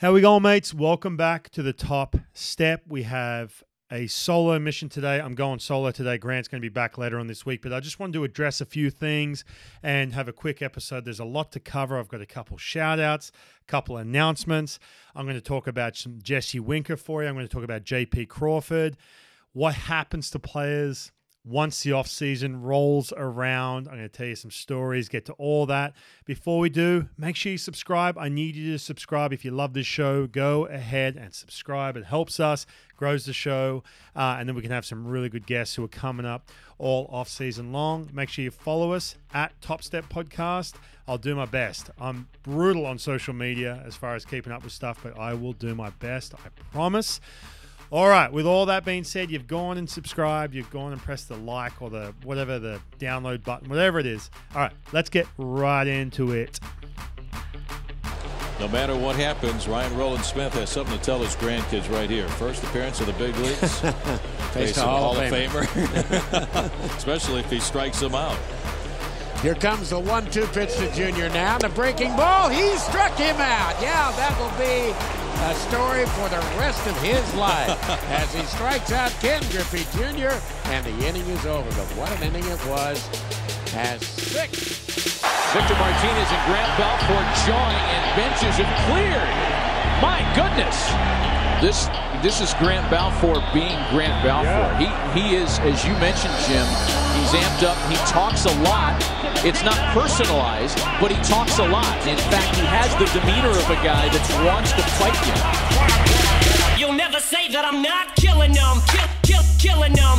How we going, mates? Welcome back to the top step. We have a solo mission today. I'm going solo today. Grant's going to be back later on this week, but I just wanted to address a few things and have a quick episode. There's a lot to cover. I've got a couple shout outs, a couple announcements. I'm going to talk about some Jesse Winker for you. I'm going to talk about JP Crawford, what happens to players once the off season rolls around. I'm going to tell you some stories, get to all that. Before we do, make sure you subscribe. I need you to subscribe. If you love this show, go ahead and subscribe. It helps us, grows the show, uh, and then we can have some really good guests who are coming up all off season long. Make sure you follow us at Top Step Podcast. I'll do my best. I'm brutal on social media as far as keeping up with stuff, but I will do my best. I promise. All right, with all that being said, you've gone and subscribed, you've gone and pressed the like or the whatever the download button, whatever it is. All right, let's get right into it. No matter what happens, Ryan Rowland Smith has something to tell his grandkids right here. First appearance of the big leagues. Face a a Hall Hall of of Famer. Especially if he strikes them out. Here comes the one-two pitch to Junior now. The breaking ball. He struck him out. Yeah, that will be a story for the rest of his life as he strikes out Ken Griffey Jr. and the inning is over. But what an inning it was as six. Victor Martinez and Grant Balfour jawing and benches have cleared. My goodness. This this is Grant Balfour being Grant Balfour. Yeah. He he is, as you mentioned, Jim, he's amped up. He talks a lot. It's not personalized, but he talks a lot. In fact, he has the demeanor of a guy that wants to fight you. You'll never say that I'm not killing them. Kill, kill, killing them.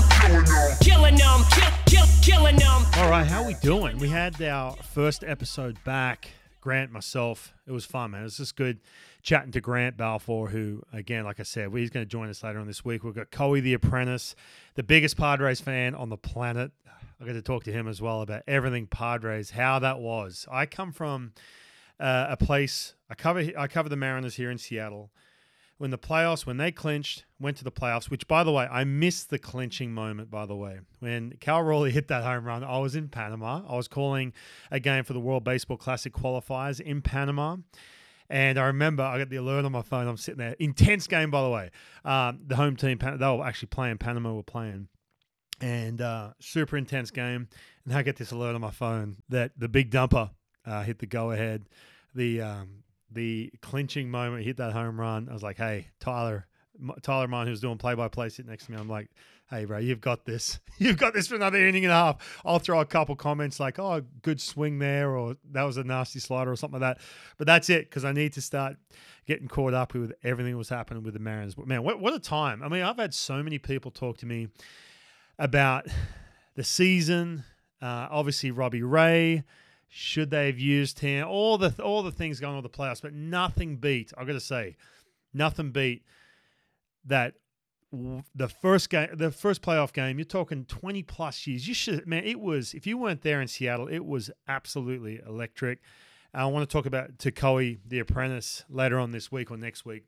Killing them. Kill, kill, killing them. All right, how we doing? We had our first episode back. Grant, myself, it was fun, man. It was just good chatting to Grant Balfour, who, again, like I said, he's going to join us later on this week. We've got Coey the Apprentice, the biggest Padres fan on the planet. I got to talk to him as well about everything Padres, how that was. I come from uh, a place I cover. I cover the Mariners here in Seattle. When the playoffs, when they clinched, went to the playoffs. Which, by the way, I missed the clinching moment. By the way, when Cal Raleigh hit that home run, I was in Panama. I was calling a game for the World Baseball Classic qualifiers in Panama. And I remember I got the alert on my phone. I'm sitting there. Intense game, by the way. Um, the home team, they were actually playing. Panama were playing and uh, super intense game. And I get this alert on my phone that the big dumper uh, hit the go ahead, the um, the clinching moment, hit that home run. I was like, hey, Tyler, Tyler mine who's doing play by play sitting next to me. I'm like, hey, bro, you've got this. You've got this for another inning and a half. I'll throw a couple comments like, oh, good swing there, or that was a nasty slider, or something like that. But that's it because I need to start getting caught up with everything that was happening with the Mariners. But man, what, what a time. I mean, I've had so many people talk to me about the season. Uh, obviously, Robbie Ray. Should they have used him? All the all the things going on with the playoffs, but nothing beat. I got to say, nothing beat that the first game, the first playoff game. You're talking 20 plus years. You should, man. It was if you weren't there in Seattle, it was absolutely electric. I want to talk about Takoi, the apprentice, later on this week or next week.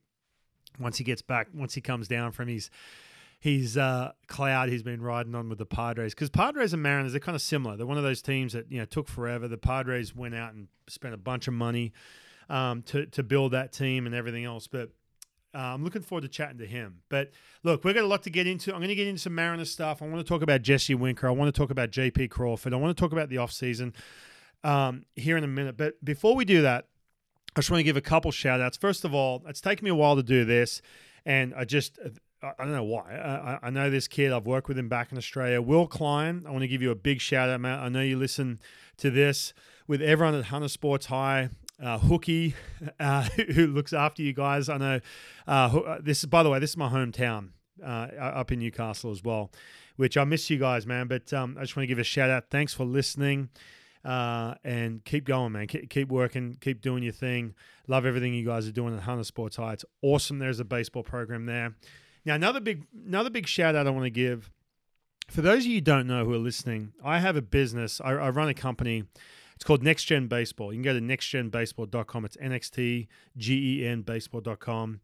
Once he gets back, once he comes down from his his uh, cloud he's been riding on with the Padres because Padres and Mariners they're kind of similar. They're one of those teams that you know took forever. The Padres went out and spent a bunch of money um, to to build that team and everything else, but. Uh, I'm looking forward to chatting to him. But look, we've got a lot to get into. I'm going to get into some Mariners stuff. I want to talk about Jesse Winker. I want to talk about JP Crawford. I want to talk about the offseason um, here in a minute. But before we do that, I just want to give a couple shout outs. First of all, it's taken me a while to do this, and I just I don't know why. I, I- I know this kid. I've worked with him back in Australia. Will Klein. I want to give you a big shout out, Matt. I know you listen to this with everyone at Hunter Sports High. Uh, Hookie, uh, who looks after you guys. I know uh, uh, this is, by the way, this is my hometown uh, up in Newcastle as well, which I miss you guys, man. But um, I just want to give a shout out. Thanks for listening. Uh, and keep going, man. Keep, keep working. Keep doing your thing. Love everything you guys are doing at Hunter Sports High. It's awesome. There's a baseball program there. Now, another big, another big shout out I want to give for those of you who don't know who are listening. I have a business. I, I run a company. It's called Next Gen Baseball. You can go to nextgenbaseball.com. It's nxtgen baseball.com.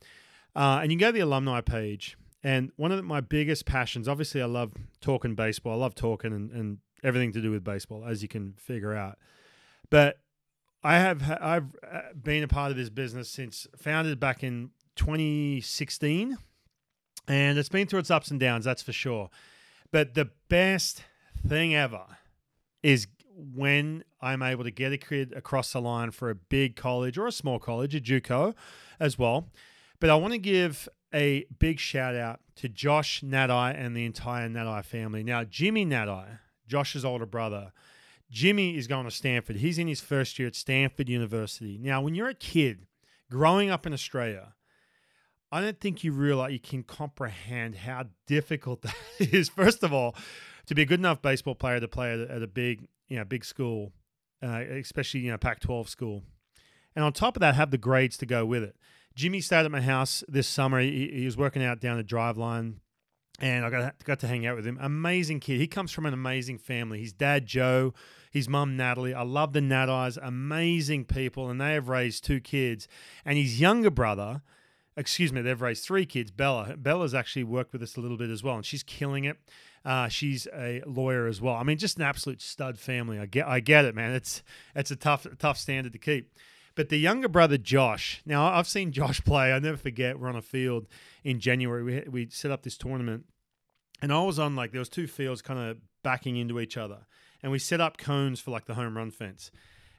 Uh, and you can go to the alumni page. And one of my biggest passions, obviously, I love talking baseball. I love talking and, and everything to do with baseball, as you can figure out. But I have I've uh, been a part of this business since founded back in 2016, and it's been through its ups and downs. That's for sure. But the best thing ever is when I'm able to get a kid across the line for a big college or a small college, a JUCO, as well. But I want to give a big shout out to Josh Nadai and the entire Nadai family. Now, Jimmy Nadai, Josh's older brother, Jimmy is going to Stanford. He's in his first year at Stanford University. Now, when you're a kid growing up in Australia, I don't think you realize you can comprehend how difficult that is. First of all, to be a good enough baseball player to play at a, big, you know, big school, uh, especially you know Pac-12 school, and on top of that, have the grades to go with it. Jimmy stayed at my house this summer. He, he was working out down the Driveline, and I got got to hang out with him. Amazing kid. He comes from an amazing family. His dad Joe, his mum Natalie. I love the Nadis. Amazing people, and they have raised two kids. And his younger brother excuse me, they've raised three kids. Bella, Bella's actually worked with us a little bit as well, and she's killing it. Uh, she's a lawyer as well. I mean, just an absolute stud family. I get, I get it, man. It's it's a tough, tough standard to keep. But the younger brother, Josh. Now I've seen Josh play. I never forget. We're on a field in January. We we set up this tournament, and I was on like there was two fields kind of backing into each other, and we set up cones for like the home run fence.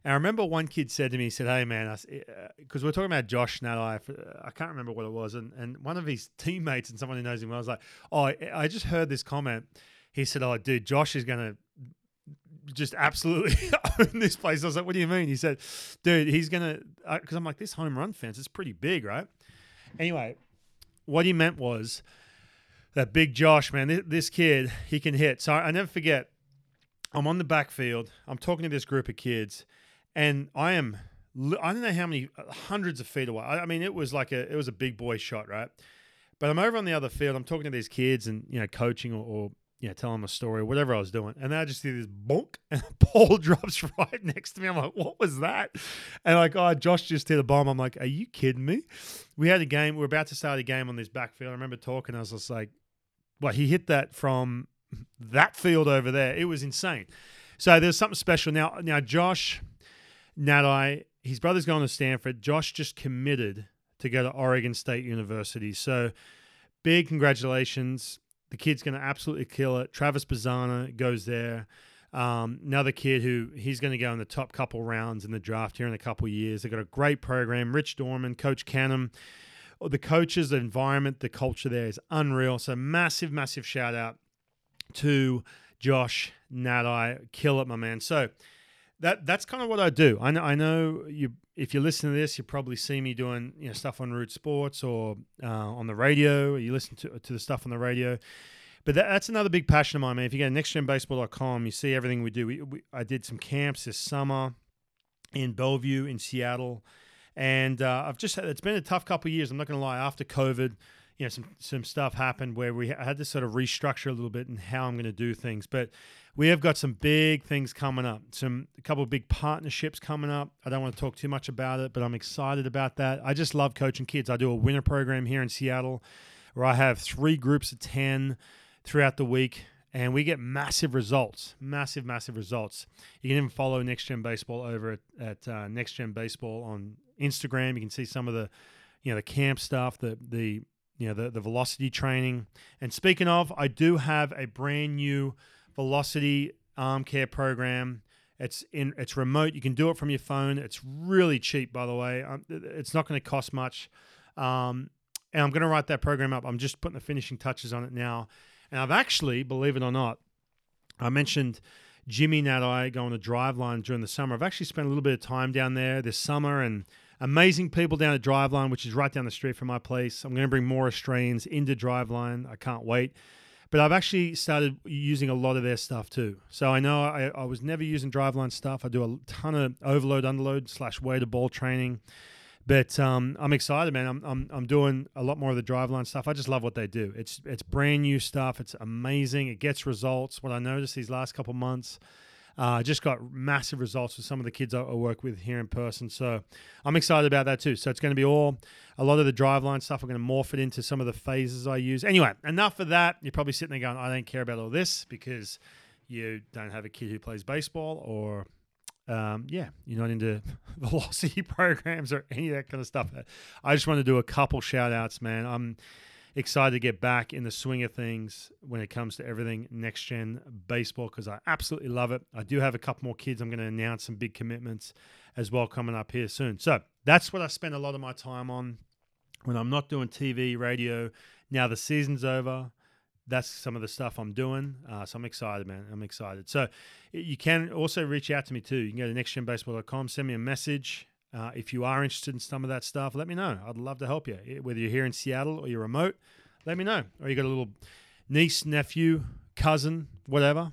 And I remember one kid said to me, he said, "Hey man, because eh, uh, we're talking about Josh now, I, uh, I can't remember what it was, and and one of his teammates and someone who knows him well was like, oh, I, I just heard this comment. He said, oh, dude, Josh is gonna just absolutely own this place. I was like, what do you mean? He said, dude, he's gonna uh, because I'm like, this home run fence is pretty big, right? Anyway, what he meant was that big Josh, man, this, this kid, he can hit. So I, I never forget. I'm on the backfield. I'm talking to this group of kids and I am I don't know how many uh, hundreds of feet away. I mean, it was like a it was a big boy shot, right? But I'm over on the other field. I'm talking to these kids and you know coaching or, or you know telling them a story or whatever I was doing, and then I just see this bonk and the ball drops right next to me. I'm like, what was that? And like, oh, Josh just hit a bomb. I'm like, are you kidding me? We had a game. We are about to start a game on this backfield. I remember talking. I was just like, well, he hit that from that field over there. It was insane. So there's something special now. Now Josh Nadai, his brother's going to Stanford. Josh just committed to go to Oregon State University. So big congratulations. The kid's going to absolutely kill it. Travis Bazzana goes there. Um, another kid who he's going to go in the top couple rounds in the draft here in a couple years. They've got a great program. Rich Dorman, Coach Canham. The coaches, the environment, the culture there is unreal. So massive, massive shout out to Josh Nadai. Kill it, my man. So that that's kind of what I do. I know, I know you. If you listen to this, you probably see me doing you know stuff on Root Sports or uh, on the radio. You listen to to the stuff on the radio. But that, that's another big passion of mine, man. If you go to nextgenbaseball.com, you see everything we do. We, we, I did some camps this summer in Bellevue, in Seattle, and uh, I've just it's been a tough couple years. I'm not going to lie. After COVID, you know, some some stuff happened where we had to sort of restructure a little bit and how I'm going to do things. But we have got some big things coming up. Some a couple of big partnerships coming up. I don't want to talk too much about it, but I'm excited about that. I just love coaching kids. I do a winter program here in Seattle where I have three groups of 10 throughout the week and we get massive results, massive, massive results. You can even follow Next Gen Baseball over at, at uh, Next Gen Baseball on Instagram. You can see some of the, you know, the camp stuff, the the you know the the velocity training. And speaking of, I do have a brand new Velocity Arm Care Program. It's in it's remote. You can do it from your phone. It's really cheap, by the way. Um, it's not going to cost much. Um, and I'm going to write that program up. I'm just putting the finishing touches on it now. And I've actually, believe it or not, I mentioned Jimmy and I going to Driveline during the summer. I've actually spent a little bit of time down there this summer and amazing people down at Driveline, which is right down the street from my place. I'm going to bring more Australians into Driveline. I can't wait. But I've actually started using a lot of their stuff too. So I know I, I was never using driveline stuff. I do a ton of overload, underload slash weighted ball training. But um, I'm excited, man. I'm, I'm, I'm doing a lot more of the driveline stuff. I just love what they do. It's it's brand new stuff. It's amazing. It gets results. What I noticed these last couple months, uh, just got massive results with some of the kids I, I work with here in person. So I'm excited about that too. So it's going to be all a lot of the driveline stuff. I'm going to morph it into some of the phases I use. Anyway, enough of that. You're probably sitting there going, I don't care about all this because you don't have a kid who plays baseball or um, yeah, you're not into velocity programs or any of that kind of stuff. I just want to do a couple shout outs, man. I'm excited to get back in the swing of things when it comes to everything next gen baseball because I absolutely love it. I do have a couple more kids. I'm going to announce some big commitments as well coming up here soon. So that's what I spend a lot of my time on when I'm not doing TV, radio. Now the season's over that's some of the stuff I'm doing. Uh, so I'm excited, man. I'm excited. So you can also reach out to me too. You can go to nextgenbaseball.com, send me a message. Uh, if you are interested in some of that stuff, let me know. I'd love to help you. Whether you're here in Seattle or you're remote, let me know. Or you got a little niece, nephew, cousin, whatever,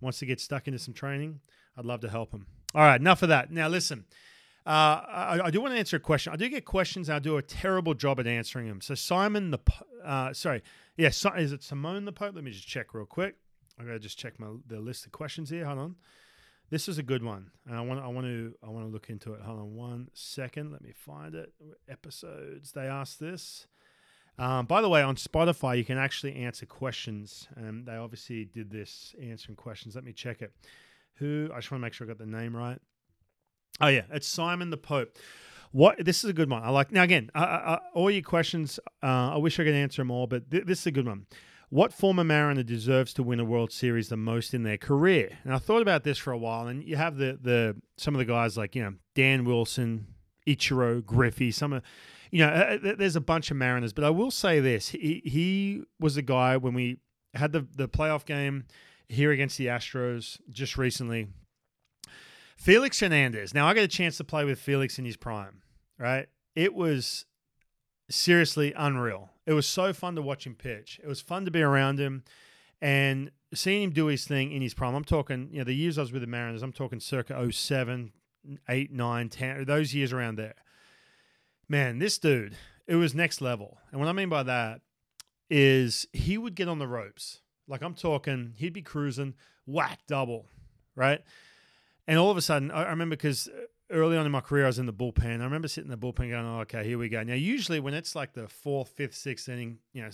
wants to get stuck into some training, I'd love to help them. All right, enough of that. Now listen. Uh, I, I, do want to answer a question. I do get questions. I do a terrible job at answering them. So Simon, the uh, sorry, yeah, so, is it Simone the Pope? Let me just check real quick. I gotta just check my the list of questions here. Hold on. This is a good one, and I want I want to I want to look into it. Hold on one second. Let me find it. Episodes they asked this. Um, by the way, on Spotify, you can actually answer questions, and they obviously did this answering questions. Let me check it. Who? I just want to make sure I got the name right. Oh yeah, it's Simon the Pope. What this is a good one. I like now again. all your questions. Uh, I wish I could answer them all, but th- this is a good one. What former Mariner deserves to win a World Series the most in their career? And I thought about this for a while, and you have the the some of the guys like you know Dan Wilson, Ichiro, Griffey, some of you know uh, uh there's a bunch of Mariners, but I will say this: he he was a guy when we had the the playoff game here against the Astros just recently. Felix Hernandez. Now I got a chance to play with Felix in his prime right? It was seriously unreal. It was so fun to watch him pitch. It was fun to be around him and seeing him do his thing in his prime. I'm talking, you know, the years I was with the Mariners, I'm talking circa 07, 8, 9, 10, those years around there. Man, this dude, it was next level. And what I mean by that is he would get on the ropes. Like I'm talking, he'd be cruising, whack, double, right? And all of a sudden, I remember because early on in my career, I was in the bullpen. I remember sitting in the bullpen going, oh, okay, here we go. Now, usually when it's like the fourth, fifth, sixth inning, you know,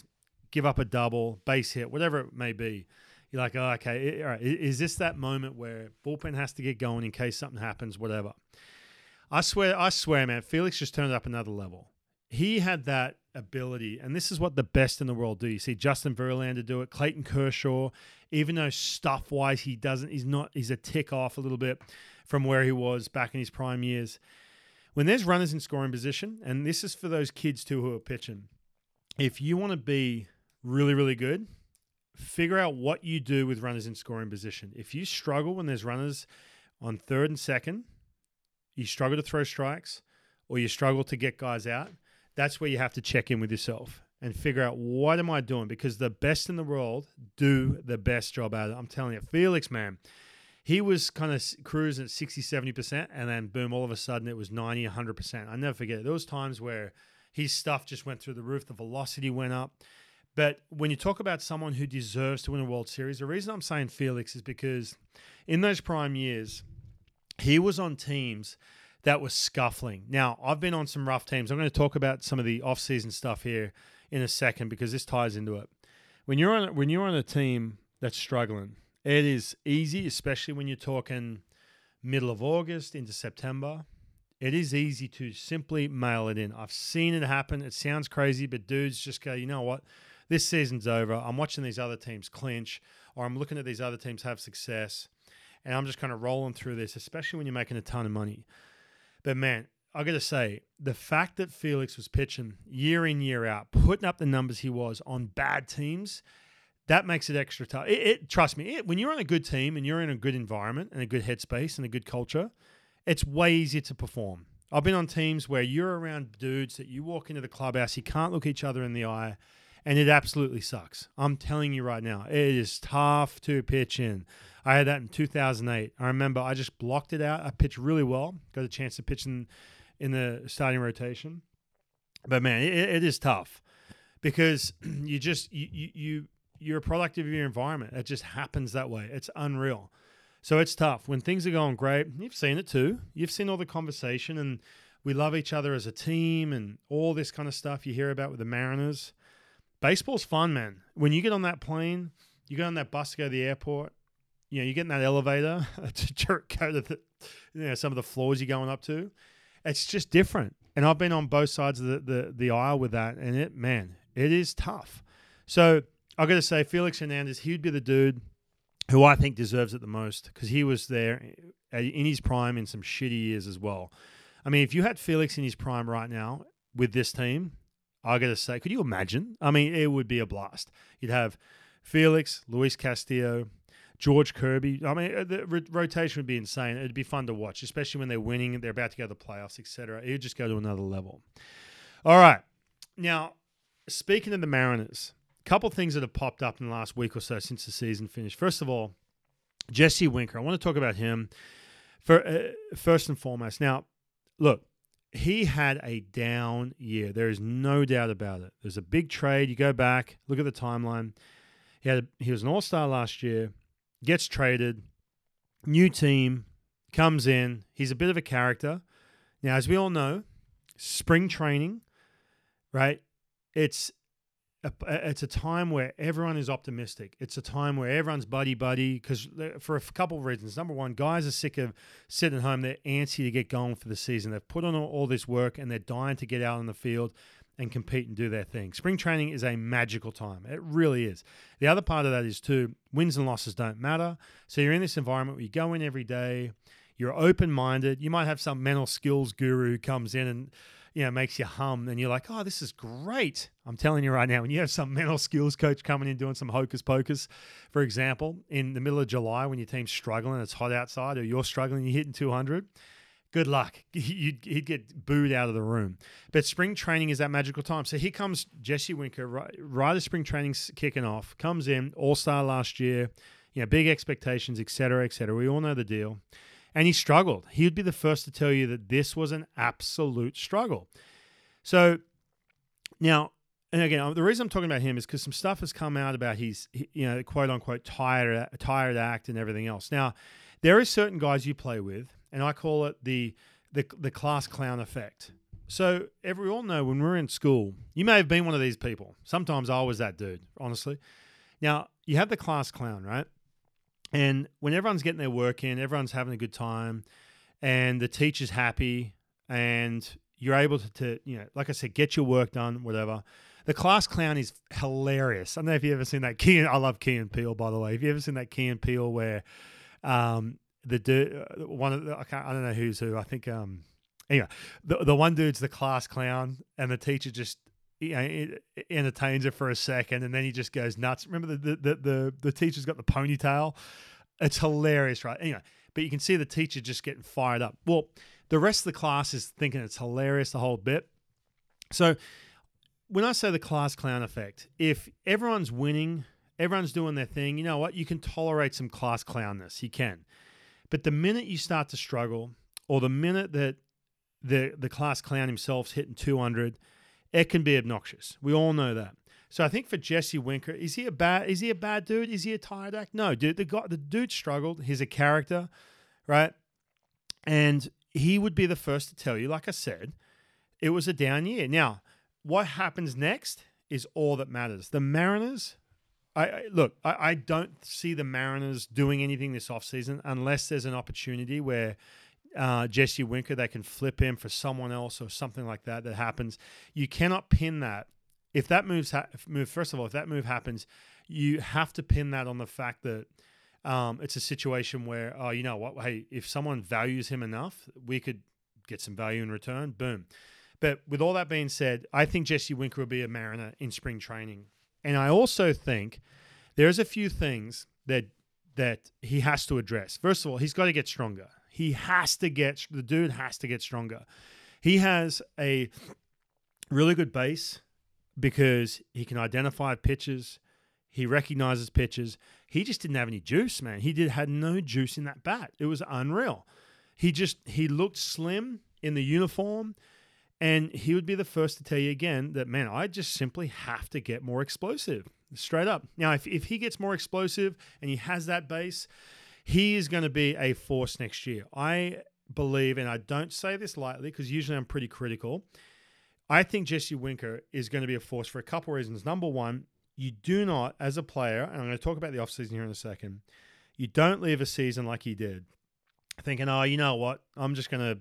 give up a double, base hit, whatever it may be, you're like, oh, okay, all right, is this that moment where bullpen has to get going in case something happens, whatever? I swear, I swear, man, Felix just turned up another level. He had that ability, and this is what the best in the world do. You see Justin Verlander do it, Clayton Kershaw, even though stuff wise he doesn't, he's not, he's a tick off a little bit from where he was back in his prime years. When there's runners in scoring position, and this is for those kids too who are pitching, if you want to be really, really good, figure out what you do with runners in scoring position. If you struggle when there's runners on third and second, you struggle to throw strikes, or you struggle to get guys out, that's where you have to check in with yourself and figure out what am I doing because the best in the world do the best job at it. I'm telling you, Felix, man, he was kind of cruising at 60, 70%, and then boom, all of a sudden it was 90, 100%. I never forget was times where his stuff just went through the roof, the velocity went up. But when you talk about someone who deserves to win a World Series, the reason I'm saying Felix is because in those prime years, he was on teams that were scuffling. Now, I've been on some rough teams. I'm going to talk about some of the off-season stuff here in a second because this ties into it. When you're on when you're on a team that's struggling, it is easy, especially when you're talking middle of August into September. It is easy to simply mail it in. I've seen it happen. It sounds crazy, but dudes just go, you know what? This season's over. I'm watching these other teams clinch, or I'm looking at these other teams have success, and I'm just kind of rolling through this, especially when you're making a ton of money. But man, I got to say, the fact that Felix was pitching year in, year out, putting up the numbers he was on bad teams, that makes it extra tough. It, it trust me, it, when you're on a good team and you're in a good environment and a good headspace and a good culture, it's way easier to perform. I've been on teams where you're around dudes that you walk into the clubhouse, you can't look each other in the eye, and it absolutely sucks. I'm telling you right now, it is tough to pitch in. I had that in 2008. I remember I just blocked it out. I pitched really well, got a chance to pitch in, in the starting rotation. But man, it, it is tough because you just you, you, you you're a product of your environment. It just happens that way. It's unreal. So it's tough. When things are going great, you've seen it too. You've seen all the conversation and we love each other as a team and all this kind of stuff you hear about with the Mariners. Baseball's fun, man. When you get on that plane, you get on that bus to go to the airport, you know, you get in that elevator to go to the, you know, some of the floors you're going up to. It's just different. And I've been on both sides of the, the, the aisle with that. And it, man, it is tough. So i got to say, Felix Hernandez, he'd be the dude who I think deserves it the most because he was there uh, in his prime in some shitty years as well. I mean, if you had Felix in his prime right now with this team, I got to say, could you imagine? I mean, it would be a blast. You'd have Felix, Luis Castillo, George Kirby. I mean, uh, the rotation would be insane. It'd be fun to watch, especially when they're winning, they're about to go to the playoffs, etc. It would just go to another level. All right. Now, speaking of the Mariners, couple things that have popped up in the last week or so since the season finished. First of all, Jesse Winker. I want to talk about him for uh, first and foremost. Now, look, he had a down year. There is no doubt about it. There's a big trade. You go back, look at the timeline. He had a, he was an All Star last year gets traded, new team, comes in. He's a bit of a character. Now, as we all know, spring training, right? It's it's a time where everyone is optimistic. It's a time where everyone's buddy buddy because for a couple of reasons. Number one, guys are sick of sitting at home. They're antsy to get going for the season. They've put on all, this work and they're dying to get out on the field and compete and do their thing. Spring training is a magical time. It really is. The other part of that is too, wins and losses don't matter. So you're in this environment where you go in every day, you're open minded. You might have some mental skills guru comes in and you know makes you hum, and you're like, oh, this is great. I'm telling you right now, when you have some mental skills coach coming in doing some hocus pocus, for example, in the middle of July when your team's struggling, it's hot outside, or you're struggling, you're hitting 200 good luck. You'd, he'd get booed out of the room. But spring training is that magical time. So here comes Jesse Winker, right, right as spring training's kicking off, comes in, all star last year, you know, big expectations, etc cetera, et cetera. We all know the deal. And he struggled. He would be the first to tell you that this was an absolute struggle. So now, and again, uh, the reason I'm talking about him is because some stuff has come out about his, you know, quote unquote tired, uh, tired act and everything else. Now, there are certain guys you play with and I call it the the, the class clown effect. So every all know when we're in school, you may have been one of these people. Sometimes I was that dude, honestly. Now you have the class clown, right? And when everyone's getting their work in, everyone's having a good time, and the teacher's happy, and you're able to, to you know, like I said, get your work done, whatever. The class clown is hilarious. I don't know if you've ever seen that. Key, I love Key and by the way. Have you ever seen that Key and where um, the dude, uh, one of the, I, can't, I don't know who's who. I think um anyway, the the one dude's the class clown, and the teacher just know, entertains it for a second, and then he just goes nuts. Remember the the the, the teacher's got the ponytail. It's hilarious, right? Anyway, but you can see the teacher just getting fired up. Well, the rest of the class is thinking it's hilarious the whole bit. So when I say the class clown effect, if everyone's winning, everyone's doing their thing, you know what? You can tolerate some class clownness. You can. But the minute you start to struggle, or the minute that the the class clown himself's hitting 200, it can be obnoxious. We all know that. So I think for Jesse Winker, is he a bad is he a bad dude? Is he a tired act? No, dude. The guy, the dude struggled. He's a character, right? And he would be the first to tell you, like I said, it was a down year. Now, what happens next is all that matters. The Mariners I, I look, I, I, don't see the Mariners doing anything this offseason unless there's an opportunity where uh, Jesse Winker they can flip him for someone else or something like that that happens. You cannot pin that. If that moves ha- move first of all, if that move happens, you have to pin that on the fact that um, it's a situation where oh, you know what? Hey, if someone values him enough, we could get some value in return. Boom. But with all that being said, I think Jesse Winker will be a Mariner in spring training. And I also think there's a few things that that he has to address. First of all, he's got to get stronger. He has to get the dude has to get stronger. He has a really good base because he can identify pitches. He recognizes pitches. He just didn't have any juice, man. He did had no juice in that bat. It was unreal. He just he looked slim in the uniform. And he would be the first to tell you again that, man, I just simply have to get more explosive, straight up. Now, if, if he gets more explosive and he has that base, he is going to be a force next year. I believe, and I don't say this lightly because usually I'm pretty critical. I think Jesse Winker is going to be a force for a couple of reasons. Number one, you do not, as a player, and I'm going to talk about the offseason here in a second, You don't leave a season like he did, thinking, "Oh, you know what? I'm just going to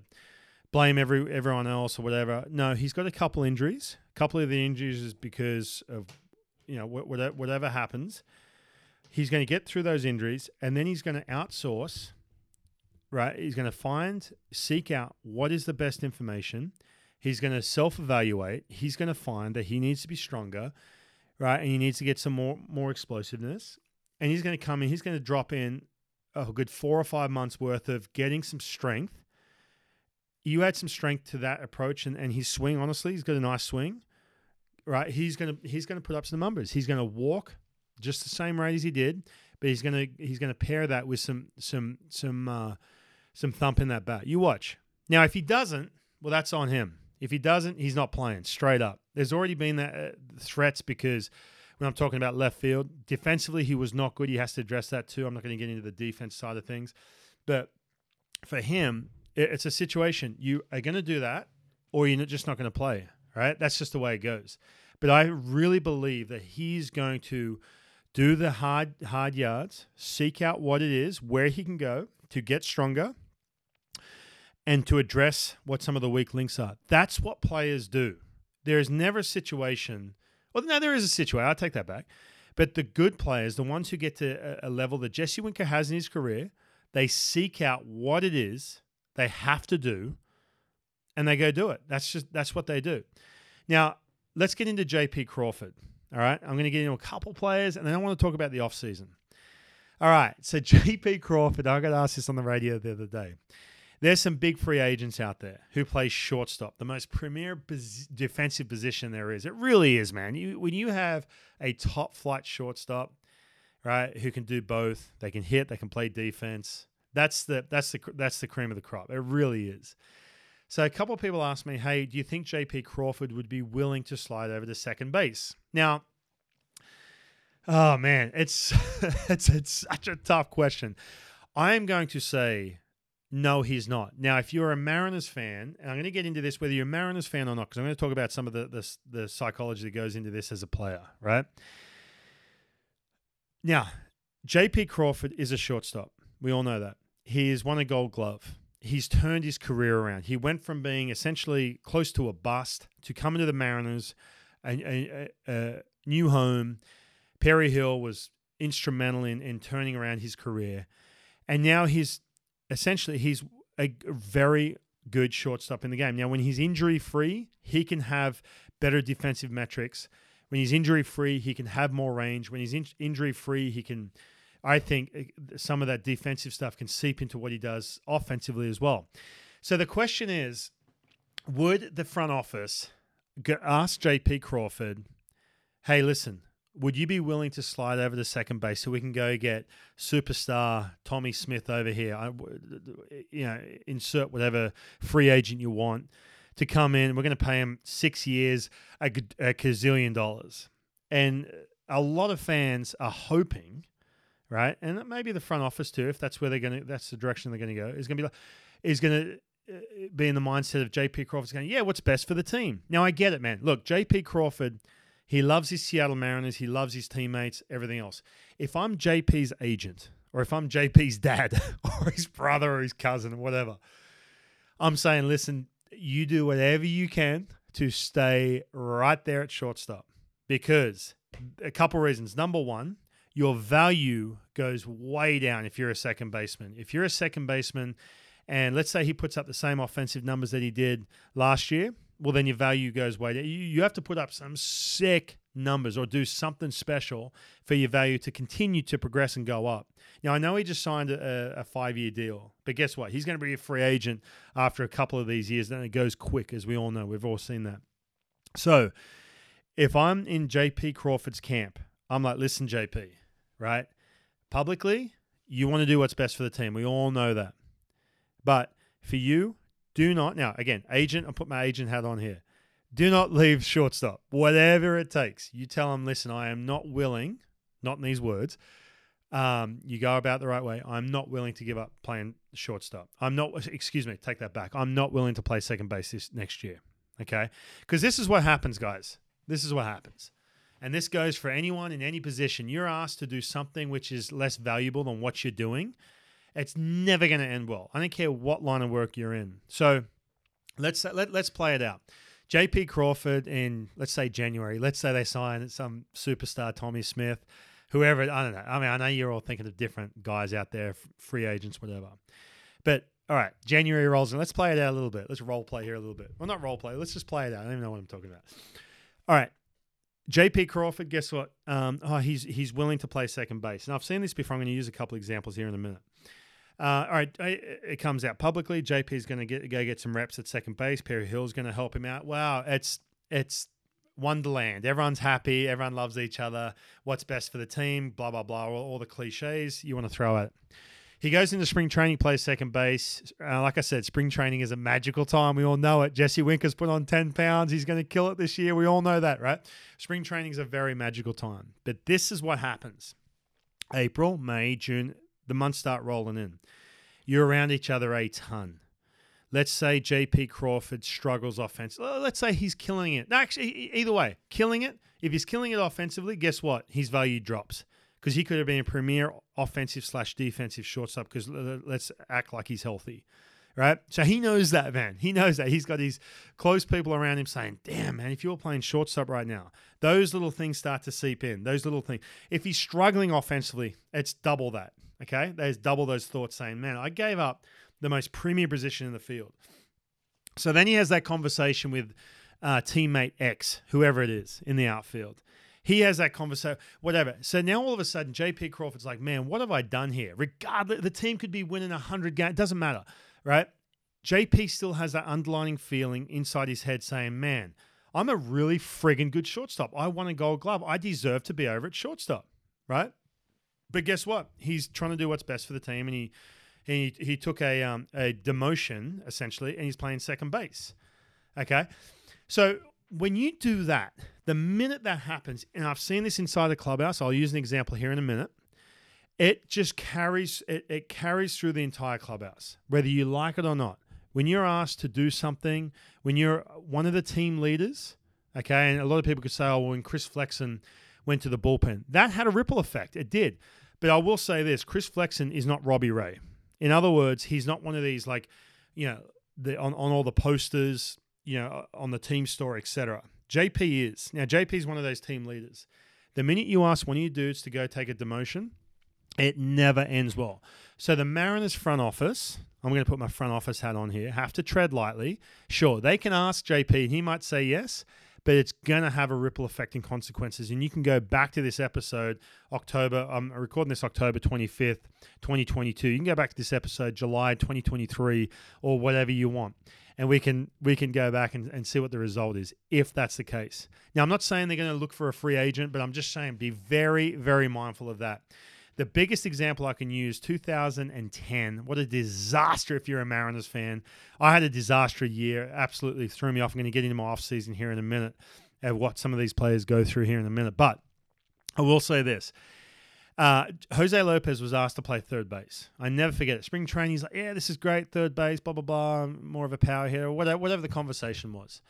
blame every everyone else or whatever." No, he's got a couple injuries. A couple of the injuries is because of you know whatever, whatever happens. He's going to get through those injuries, and then he's going to outsource. Right, he's going to find, seek out what is the best information. He's going to self-evaluate. He's going to find that he needs to be stronger, right, and he needs to get some more more explosiveness. And he's going to come in. He's going to drop in a good four or five months worth of getting some strength. You add some strength to that approach, and, and his swing. Honestly, he's got a nice swing, right? He's gonna he's gonna put up some numbers. He's gonna walk just the same rate as he did, but he's gonna he's gonna pair that with some some some uh, some thump in that bat. You watch. Now, if he doesn't, well, that's on him. If he doesn't, he's not playing straight up. There's already been that uh, threats because when I'm talking about left field, defensively he was not good. He has to address that too. I'm not going to get into the defense side of things, but for him, it- it's a situation you are going to do that, or you're just not going to play. Right? That's just the way it goes. But I really believe that he's going to do the hard hard yards, seek out what it is, where he can go to get stronger, and to address what some of the weak links are. That's what players do. There is never a situation. Well, no, there is a situation. I'll take that back. But the good players, the ones who get to a, a level that Jesse Winker has in his career, they seek out what it is they have to do, and they go do it. That's just that's what they do. Now, let's get into JP Crawford. All right, I'm going to get into a couple players, and then I want to talk about the offseason. All right, so JP Crawford, I got asked this on the radio the other day. There's some big free agents out there who play shortstop, the most premier pos- defensive position there is. It really is, man. You, when you have a top flight shortstop, right, who can do both, they can hit, they can play defense. That's the that's the that's the cream of the crop. It really is. So a couple of people asked me, "Hey, do you think JP Crawford would be willing to slide over to second base?" Now, oh man, it's it's it's such a tough question. I am going to say no, he's not. Now, if you're a Mariners fan, and I'm going to get into this whether you're a Mariners fan or not, because I'm going to talk about some of the, the the psychology that goes into this as a player, right? Now, JP Crawford is a shortstop. We all know that. He is won a gold glove. He's turned his career around. He went from being essentially close to a bust to coming to the Mariners, a, a, a, new home. Perry Hill was instrumental in, in turning around his career. And now he's essentially he's a very good shortstop in the game. Now, when he's injury free, he can have better defensive metrics. When he's injury free, he can have more range. When he's in- injury free, he can, I think, uh, some of that defensive stuff can seep into what he does offensively as well. So the question is would the front office ask JP Crawford, hey, listen, would you be willing to slide over to second base so we can go get superstar Tommy Smith over here? I, you know, insert whatever free agent you want to come in. We're going to pay him six years, a gazillion dollars. And a lot of fans are hoping, right? And maybe the front office too, if that's where they're going to, that's the direction they're going to go, is going to be like, is going to uh, be in the mindset of JP Crawford's going, yeah, what's best for the team? Now I get it, man. Look, JP Crawford, he loves his Seattle Mariners, he loves his teammates, everything else. If I'm JP's agent, or if I'm JP's dad, or his brother, or his cousin, or whatever, I'm saying, listen, you do whatever you can to stay right there at shortstop because a couple reasons. Number one, your value goes way down if you're a second baseman. If you're a second baseman, and let's say he puts up the same offensive numbers that he did last year, well, then your value goes way down. You, have to put up some sick numbers or do something special for your value to continue to progress and go up. Now, I know he just signed a, a five year deal, but guess what? He's going to be a free agent after a couple of these years. Then it goes quick, as we all know. We've all seen that. So, if I'm in JP Crawford's camp, I'm like, listen, JP, right? Publicly, you want to do what's best for the team. We all know that. But for you, do not, now, again, agent, I put my agent hat on here. Do not leave shortstop, whatever it takes. You tell him, listen, I am not willing, not in these words, um, you go about the right way. I'm not willing to give up playing shortstop. I'm not, excuse me, take that back. I'm not willing to play second base this next year. Okay. Because this is what happens, guys. This is what happens. And this goes for anyone in any position, you're asked to do something which is less valuable than what you're doing, it's never going to end well. I don't care what line of work you're in. So let's let, let's play it out. JP Crawford in let's say January. Let's say they sign some superstar Tommy Smith, whoever. I don't know. I mean, I know you're all thinking of different guys out there, free agents, whatever. But all right, January rolls in. Let's play it out a little bit. Let's role play here a little bit. Well, not role play. Let's just play it out. I don't even know what I'm talking about. All right, JP Crawford. Guess what? Um, oh, he's he's willing to play second base. And I've seen this before. I'm going to use a couple examples here in a minute. Uh, all right, it comes out publicly. JP is going to get go get some reps at second base. Perry Hill's going to help him out. Wow, it's it's wonderland. Everyone's happy. Everyone loves each other. What's best for the team? Blah blah blah. All, all the cliches you want to throw at. He goes into spring training, plays second base. Uh, like I said, spring training is a magical time. We all know it. Jesse Winker's put on 10 pounds. He's going to kill it this year. We all know that, right? Spring training is a very magical time. But this is what happens April, May, June, the months start rolling in. You're around each other a ton. Let's say JP Crawford struggles offensively. Let's say he's killing it. Actually, either way, killing it. If he's killing it offensively, guess what? His value drops because he could have been a premier offensive slash defensive shortstop. Because let's act like he's healthy, right? So he knows that, man. He knows that. He's got these close people around him saying, "Damn, man, if you're playing shortstop right now, those little things start to seep in. Those little things. If he's struggling offensively, it's double that. Okay, there's double those thoughts saying, "Man, I gave up the most premier position in the field." So then he has that conversation with uh, teammate X, whoever it is in the outfield he has that conversation, whatever. So now all of a sudden, JP Crawford's like, man, what have I done here? Regardless, the team could be winning 100 games. It doesn't matter, right? JP still has that underlining feeling inside his head saying, man, I'm a really friggin' good shortstop. I won a gold glove. I deserve to be over at shortstop, right? But guess what? He's trying to do what's best for the team, and he he he took a um, a demotion essentially, and he's playing second base. Okay, so when you do that, the minute that happens, and I've seen this inside the clubhouse, I'll use an example here in a minute. It just carries it, it carries through the entire clubhouse, whether you like it or not. When you're asked to do something, when you're one of the team leaders, okay, and a lot of people could say, oh, well, when Chris Flexen went to the bullpen, that had a ripple effect. It did. But I will say this Chris Flexen is not Robbie Ray. In other words, he's not one of these like, you know, the on, on all the posters, you know, on the team store, etc. JP is. Now, JP is one of those team leaders. The minute you ask one of your dudes to go take a demotion, it never ends well. So the Mariners front office, I'm going to put my front office hat on here, have to tread lightly. Sure, they can ask JP, he might say yes, but it's going to have a ripple effect and consequences. And you can go back to this episode, October, I'm recording this October 25th, 2022. You can go back to this episode, July 2023, or whatever you want and we can we can go back and, and see what the result is if that's the case. Now I'm not saying they're going to look for a free agent, but I'm just saying be very very mindful of that. The biggest example I can use 2010. What a disaster if you're a Mariners fan. I had a disaster year, absolutely threw me off. I'm going to get into my off season here in a minute of what some of these players go through here in a minute. But I will say this uh, Jose Lopez was asked to play third base. I never forget it. Spring training, he's like, "Yeah, this is great, third base, blah blah blah, more of a power hitter, whatever, whatever the conversation was."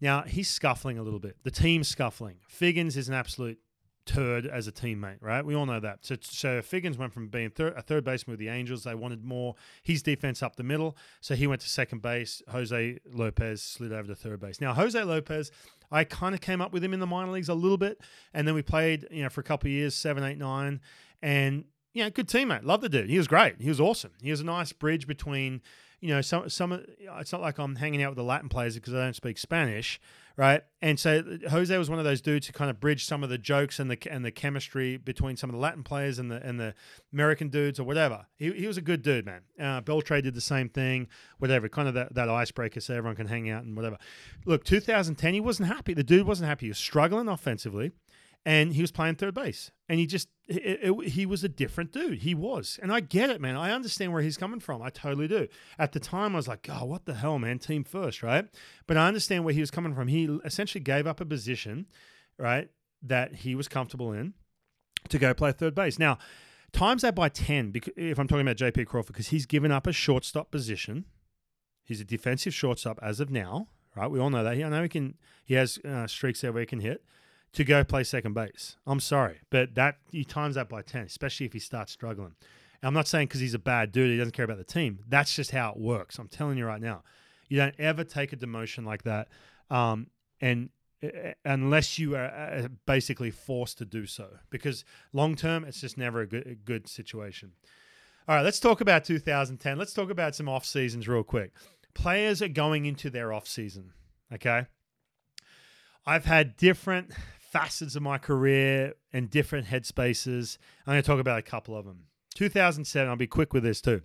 Now he's scuffling a little bit. The team's scuffling. Figgins is an absolute turd as a teammate, right? We all know that. So, so Figgins went from being thir- a third baseman with the Angels. They wanted more his defense up the middle, so he went to second base. Jose Lopez slid over to third base. Now Jose Lopez, I kind of came up with him in the minor leagues a little bit, and then we played, you know, for a couple of years, seven, eight, nine, and yeah, good teammate. Love the dude. He was great. He was awesome. He was a nice bridge between, you know, some some. It's not like I'm hanging out with the Latin players because I don't speak Spanish right? And so Jose was one of those dudes who kind of bridged some of the jokes and the and the chemistry between some of the Latin players and the and the American dudes or whatever. He, he was a good dude, man. Uh, Beltre did the same thing, whatever, kind of that, that icebreaker so everyone can hang out and whatever. Look, 2010, he wasn't happy. The dude wasn't happy. He was struggling offensively and he was playing third base. And he just, it, it, he was a different dude. He was. And I get it, man. I understand where he's coming from. I totally do. At the time, I was like, oh, what the hell, man? Team first, right? But I understand where he was coming from. He essentially gave up a position, right, that he was comfortable in to go play third base. Now, times that by 10, if I'm talking about JP Crawford, because he's given up a shortstop position. He's a defensive shortstop as of now, right? We all know that. I know he can, he has uh, streaks there where he can hit to go play second base. I'm sorry, but that he times that by ten, especially if he starts struggling. And I'm not saying because he's a bad dude, he doesn't care about the team. That's just how it works. I'm telling you right now, you don't ever take a demotion like that, um, and uh, unless you are uh, basically forced to do so, because long term, it's just never a good, a good situation. All right, let's talk about 2010. Let's talk about some off seasons real quick. Players are going into their off season. Okay. I've had different facets of my career and different headspaces. I'm going to talk about a couple of them. 2007, I'll be quick with this too.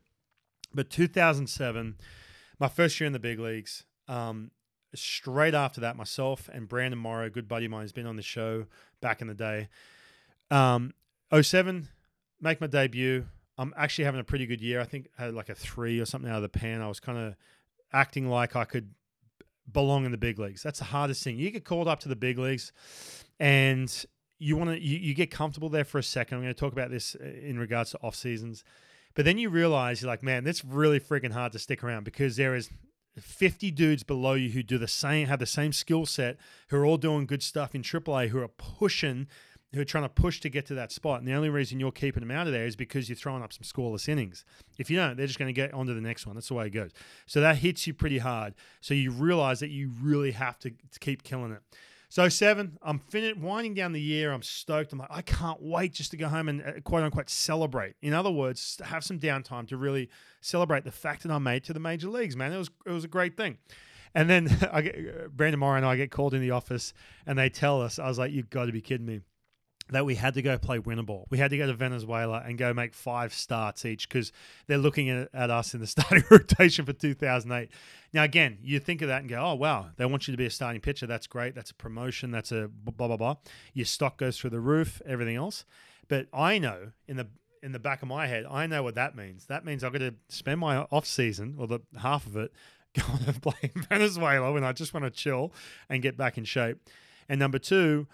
But 2007, my first year in the big leagues, um, straight after that, myself and Brandon Morrow, a good buddy of mine, has been on the show back in the day. Um, 07, make my debut. I'm actually having a pretty good year. I think I had like a three or something out of the pan. I was kind of acting like I could belong in the big leagues. That's the hardest thing. You get called up to the big leagues and you want to you, you get comfortable there for a second. I'm going to talk about this uh, in regards to off seasons. But then you realize you're like, man, that's really freaking hard to stick around because there is 50 dudes below you who do the same, have the same skill set, who are all doing good stuff in AAA, who are pushing, who are trying to push to get to that spot. And the only reason you're keeping them out of there is because you're throwing up some scoreless innings. If you don't, they're just going to get onto the next one. That's the way it goes. So that hits you pretty hard. So you realize that you really have to, to keep killing it. So seven, I'm fin- winding down the year. I'm stoked. I'm like, I can't wait just to go home and uh, quote unquote celebrate. In other words, have some downtime to really celebrate the fact that I made to the major leagues. Man, it was it was a great thing. And then I get Brandon Morrow and I get called in the office, and they tell us, I was like, you've got to be kidding me that we had to go play winter ball. We had to go to Venezuela and go make five starts each because they're looking at, at, us in the starting rotation for 2008. Now, again, you think of that and go, oh, wow, they want you to be a starting pitcher. That's great. That's a promotion. That's a blah, blah, blah. Your stock goes through the roof, everything else. But I know in the in the back of my head, I know what that means. That means I've got to spend my off season, or the half of it, going to play in Venezuela when I just want to chill and get back in shape. And number two,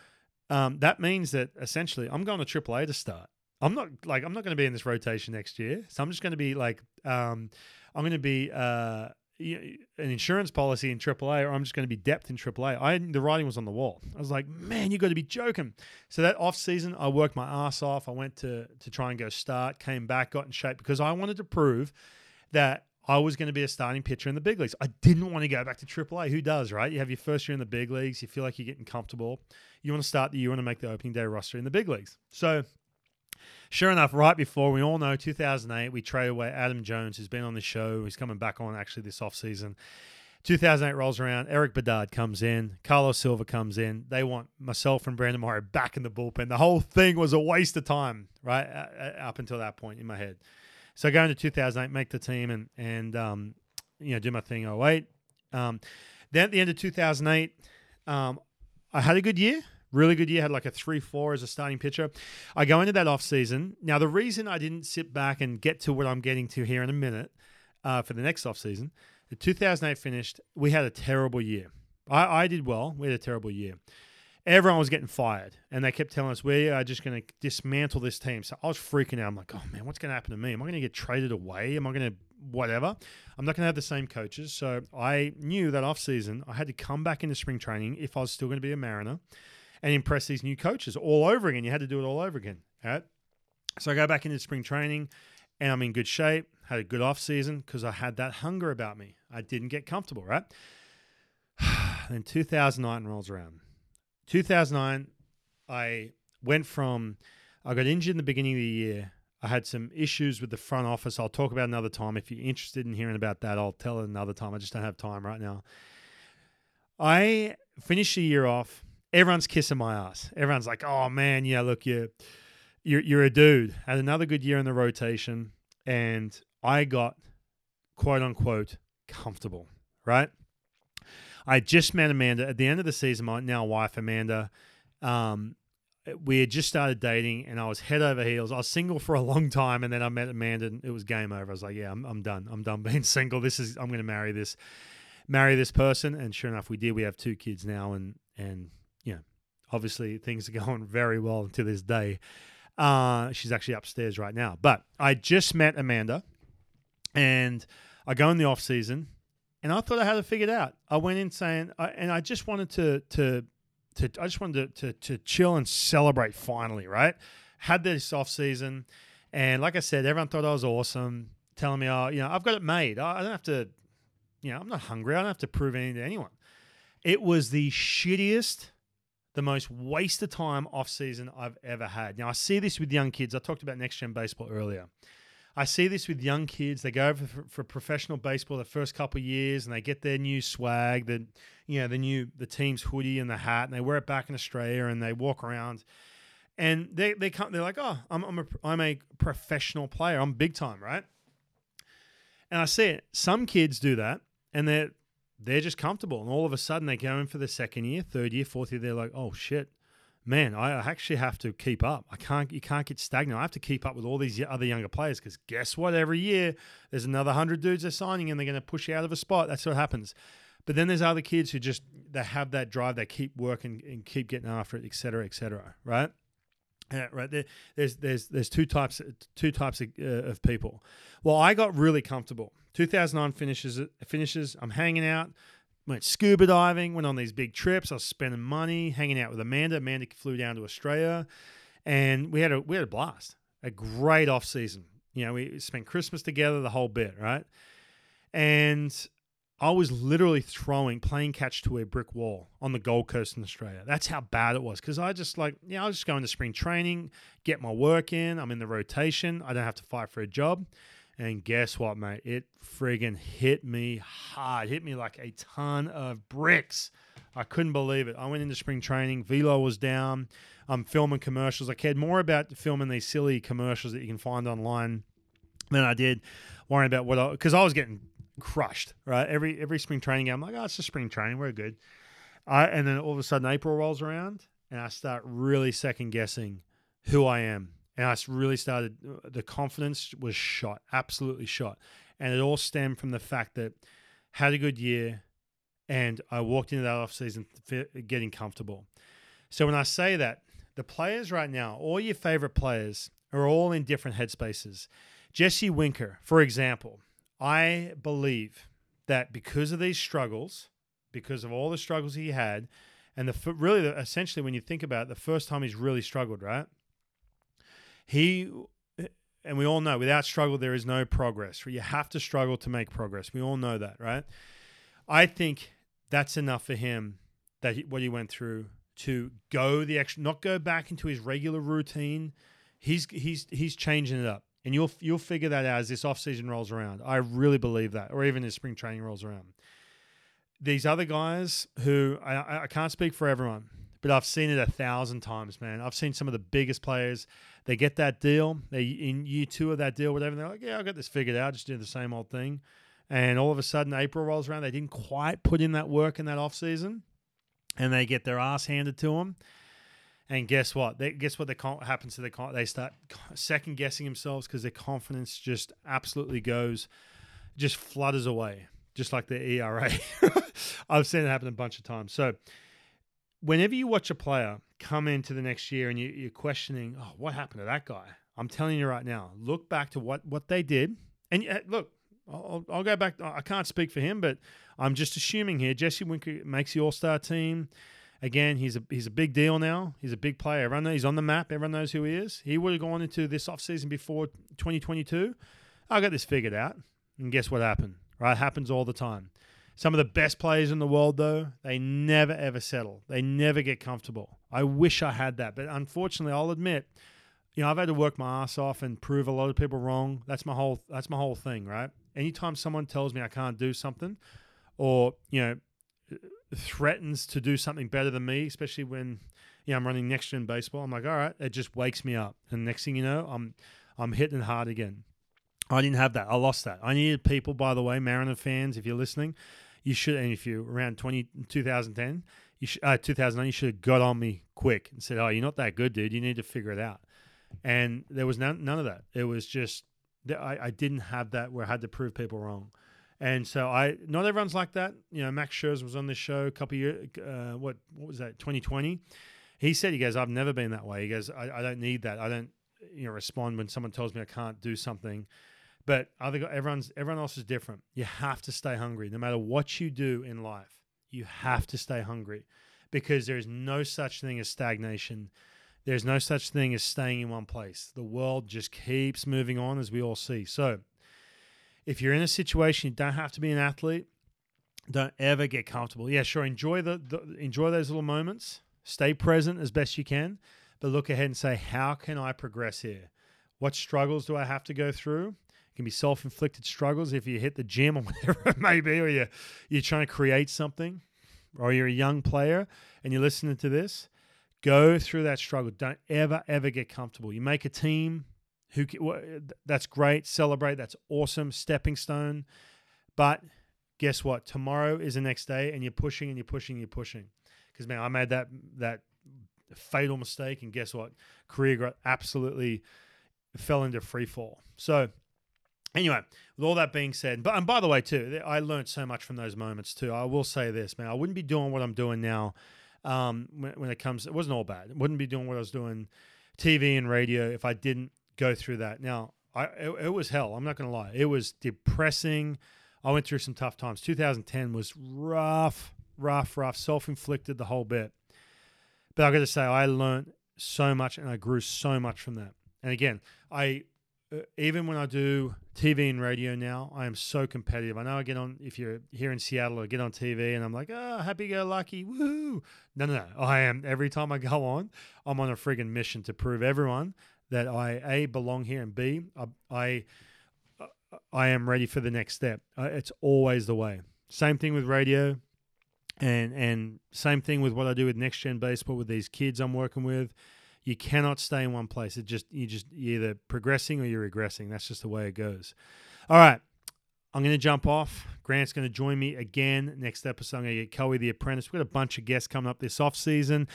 um, that means that essentially I'm going to AAA to start. I'm not like I'm not going to be in this rotation next year, so I'm just going to be like um, I'm going to be uh, an insurance policy in AAA, or I'm just going to be depth in AAA. I the writing was on the wall. I was like, man, you got to be joking. So that off season, I worked my ass off. I went to to try and go start, came back, got in shape because I wanted to prove that I was going to be a starting pitcher in the big leagues. I didn't want to go back to AAA. Who does, right? You have your first year in the big leagues. You feel like you're getting comfortable. You want to start the you want to make the opening day roster in the big leagues. So, sure enough, right before we all know 2008, we trade away Adam Jones, who's been on the show. He's coming back on actually this offseason. 2008 rolls around. Erik Bedard comes in. Carlos Silva comes in. They want myself and Brandon Morrow back in the bullpen. The whole thing was a waste of time, right? Up until that point in my head. So going to 2008, make the team and and um, you know do my thing. 08. Um, then at the end of 2008, um, I had a good year. Really good year. Had like a 3 4 as a starting pitcher. I go into that off season. Now, the reason I didn't sit back and get to what I'm getting to here in a minute uh, for the next off season, the 2008 finished, we had a terrible year. I, I did well. We had a terrible year everyone was getting fired, and they kept telling us we are just going to dismantle this team. So I was freaking out. I'm like, oh man, what's going to happen to me? Am I going to get traded away? Am I going to whatever? I'm not going to have the same coaches. So I knew that off season I had to come back into spring training if I was still going to be a Mariner and impress these new coaches all over again. You had to do it all over again. Right? So I go back into spring training, and I'm in good shape. Had a good off season because I had that hunger about me. I didn't get comfortable. Right. then 2009 rolls around 2009, I went from, I got injured in the beginning of the year. I had some issues with the front office. I'll talk about another time. If you're interested in hearing about that, I'll tell it another time. I just don't have time right now. I finished the year off. Everyone's kissing my ass. Everyone's like, "Oh man, yeah, look, you, you're you're a dude." Had another good year in the rotation, and I got quote unquote comfortable. Right? I just met Amanda at the end of the season. My now wife Amanda, um, we had just started dating, and I was head over heels. I was single for a long time, and then I met Amanda, and it was game over. I was like, "Yeah, I'm, I'm done. I'm done being single. This is I'm going to marry this, marry this person." And sure enough, we did. We have two kids now, and and know, obviously things are going very well to this day. Uh, she's actually upstairs right now. But I just met Amanda, and I go in the off season and I thought I had it figured out. I went in saying, I, and I just wanted to to to I just wanted to, to to chill and celebrate finally, right? Had this off season, and like I said, everyone thought I was awesome, telling me, oh, you know, I've got it made. I I don't have to, you know, I'm not hungry. I don't have to prove anything to anyone. It was the shittiest, the most waste of time off season I've ever had. Now I see this with young kids. I talked about next gen baseball earlier. I see this with young kids. They go for, for professional baseball the first couple of years, and they get their new swag, the you know the new the team's hoodie and the hat, and they wear it back in Australia, and they walk around, and they they come. They're like, oh, I'm I'm a I'm a professional player. I'm big time, right? And I see it. Some kids do that, and they're they're just comfortable, and all of a sudden they go in for the second year, third year, fourth year. They're like, oh shit, man, I actually have to keep up. I can't, you can't get stagnant. I have to keep up with all these other younger players because guess what? Every year there's another hundred dudes they're signing and they're going to push you out of a spot. That's what happens. But then there's other kids who just they have that drive. They keep working and keep getting after it, et cetera, et cetera. Right? Yeah, right. There, there's there's there's two types two types of, uh, of people. Well, I got really comfortable. 2009 finishes finishes. I'm hanging out went scuba diving, went on these big trips. I was spending money, hanging out with Amanda. Amanda flew down to Australia, and we had a we had a blast. A great off season. You know, we spent Christmas together, the whole bit, right? And I was literally throwing playing catch to a brick wall on the Gold Coast in Australia. That's how bad it was. Because I just like, yeah, I was just going to spring training, get my work in. I'm in the rotation. I don't have to fight for a job. And guess what, mate? It friggin' hit me hard. Hit me like a ton of bricks. I couldn't believe it. I went into spring training. Velo was down. I'm filming commercials. I cared more about filming these silly commercials that you can find online than I did worrying about what I because I was getting crushed. Right, every every spring training game, I'm like, oh, it's just spring training. We're good. I, and then all of a sudden, April rolls around, and I start really second guessing who I am and I really started. Uh, the confidence was shot, absolutely shot, and it all stemmed from the fact that had a good year, and I walked into that off season getting comfortable. So when I say that, the players right now, all your favorite players, are all in different headspaces. Jesse Winker, for example, I believe that because of these struggles, because of all the struggles he had, and the really essentially when you think about it, the first time he's really struggled, right? He and we all know without struggle there is no progress. You have to struggle to make progress. We all know that, right? I think that's enough for him that he, what he went through to go the extra, not go back into his regular routine. He's he's he's changing it up, and you'll you'll figure that out as this off season rolls around. I really believe that, or even as spring training rolls around. These other guys who I, I can't speak for everyone, but I've seen it a thousand times, man. I've seen some of the biggest players. They get that deal. They in year two of that deal, whatever. they're like, yeah, I got this figured out. Just do the same old thing. And all of a sudden, April rolls around. They didn't quite put in that work in that off season, and they get their ass handed to them. And guess what? They, guess what? The happens to their they start second guessing themselves because their confidence just absolutely goes, just flutters away, just like the ERA. I've seen it happen a bunch of times. So whenever you watch a player come into the next year and you, are questioning, oh, what happened to that guy? I'm telling you right now, look back to what what they did, and uh, look, I'll, I'll, go back. I can't speak for him, but I'm just assuming here. Jesse Winker makes the All Star team. Again, he's a he's a big deal now. He's a big player. Everyone knows he's on the map. Everyone knows who he is. He would have gone into this offseason before 2022. I got this figured out. And guess what happened? Right, it happens all the time. Some of the best players in the world, though, they never ever settle. They never get comfortable. I wish I had that, but unfortunately, I'll admit, you know, I've had to work my ass off and prove a lot of people wrong. That's my whole. That's my whole thing, right? Anytime someone tells me I can't do something, or you know, threatens to do something better than me, especially when you know I'm running next gen baseball, I'm like, all right, it just wakes me up, and next thing you know, I'm I'm hitting hard again. I didn't have that. I lost that. I needed people, by the way, Mariner fans, if you're listening, you should, and if you around 20, 2010, you should, uh, 2009, you should have got on me quick and said, "Oh, you're not that good, dude. You need to figure it out." And there was none, none of that. It was just that I, I didn't have that where I had to prove people wrong. And so I, not everyone's like that. You know, Max Scherzer was on this show a couple years. Uh, what what was that? 2020. He said, "He goes, I've never been that way. He goes, I, I don't need that. I don't, you know, respond when someone tells me I can't do something." But other everyone's everyone else is different. You have to stay hungry, no matter what you do in life. You have to stay hungry, because there is no such thing as stagnation. There's no such thing as staying in one place. The world just keeps moving on, as we all see. So, if you're in a situation, you don't have to be an athlete. Don't ever get comfortable. Yeah, sure. Enjoy the, the enjoy those little moments. Stay present as best you can, but look ahead and say, how can I progress here? What struggles do I have to go through? Can be self-inflicted struggles if you hit the gym or whatever it may be, or you you're trying to create something, or you're a young player and you're listening to this. Go through that struggle. Don't ever ever get comfortable. You make a team. Who that's great. Celebrate. That's awesome. Stepping stone. But guess what? Tomorrow is the next day, and you're pushing and you're pushing and you're pushing. Because man, I made that that fatal mistake, and guess what? Career got absolutely fell into free fall. So anyway, with all that being said, but and by the way too, I learned so much from those moments too. I will say this, man, I wouldn't be doing what I'm doing now. Um, when, when it comes, it wasn't all bad. I wouldn't be doing what I was doing, TV and radio, if I didn't go through that. Now, I it, it was hell. I'm not gonna lie. It was depressing. I went through some tough times. 2010 was rough, rough, rough, self-inflicted the whole bit. But I got to say, I learned so much and I grew so much from that. And again, I uh, even when I do TV and radio now, I am so competitive. I know I get on if you're here in Seattle, I get on TV and I'm like, oh, happy go lucky, woohoo! No, no, no. I am every time I go on, I'm on a friggin' mission to prove everyone that I a belong here and b I, I I am ready for the next step. Uh, it's always the way. Same thing with radio, and and same thing with what I do with next gen baseball with these kids I'm working with. You cannot stay in one place. It just you just you're either progressing or you're regressing. That's just the way it goes. All right. I'm going to jump off. Grant's going to join me again next episode. I'm going to get Kelly the Apprentice. We've got a bunch of guests coming up this off season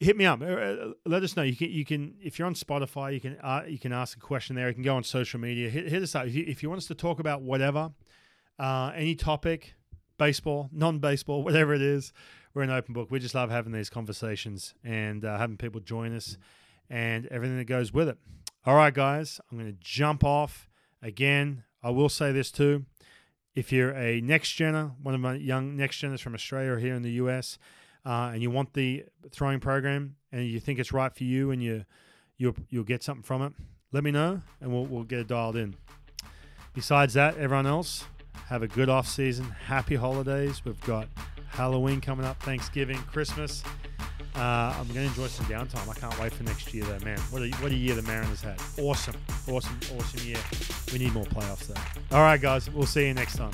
hit me up. Uh, uh, let us know. You can you can if you're on Spotify, you can uh, you can ask a question there. You can go on social media. Hit, hit us up if you, if you want us to talk about whatever, uh, any topic, baseball, non-baseball, whatever it is. We're an open book. We just love having these conversations and uh, having people join us and everything that goes with it. All right, guys, I'm going to jump off again. I will say this too. If you're a next gener, one of my young next geners from Australia or here in the US, uh, and you want the throwing program and you think it's right for you and you you'll you'll get something from it, let me know and we'll we'll get it dialed in. Besides that, everyone else, have a good off season. Happy holidays. We've got Halloween coming up, Thanksgiving, Christmas. Uh, I'm going to enjoy some downtime. I can't wait for next year, though, man. What a, what a year the Mariners had. Awesome, awesome, awesome year. We need more playoffs, though. All right, guys. We'll see you next time.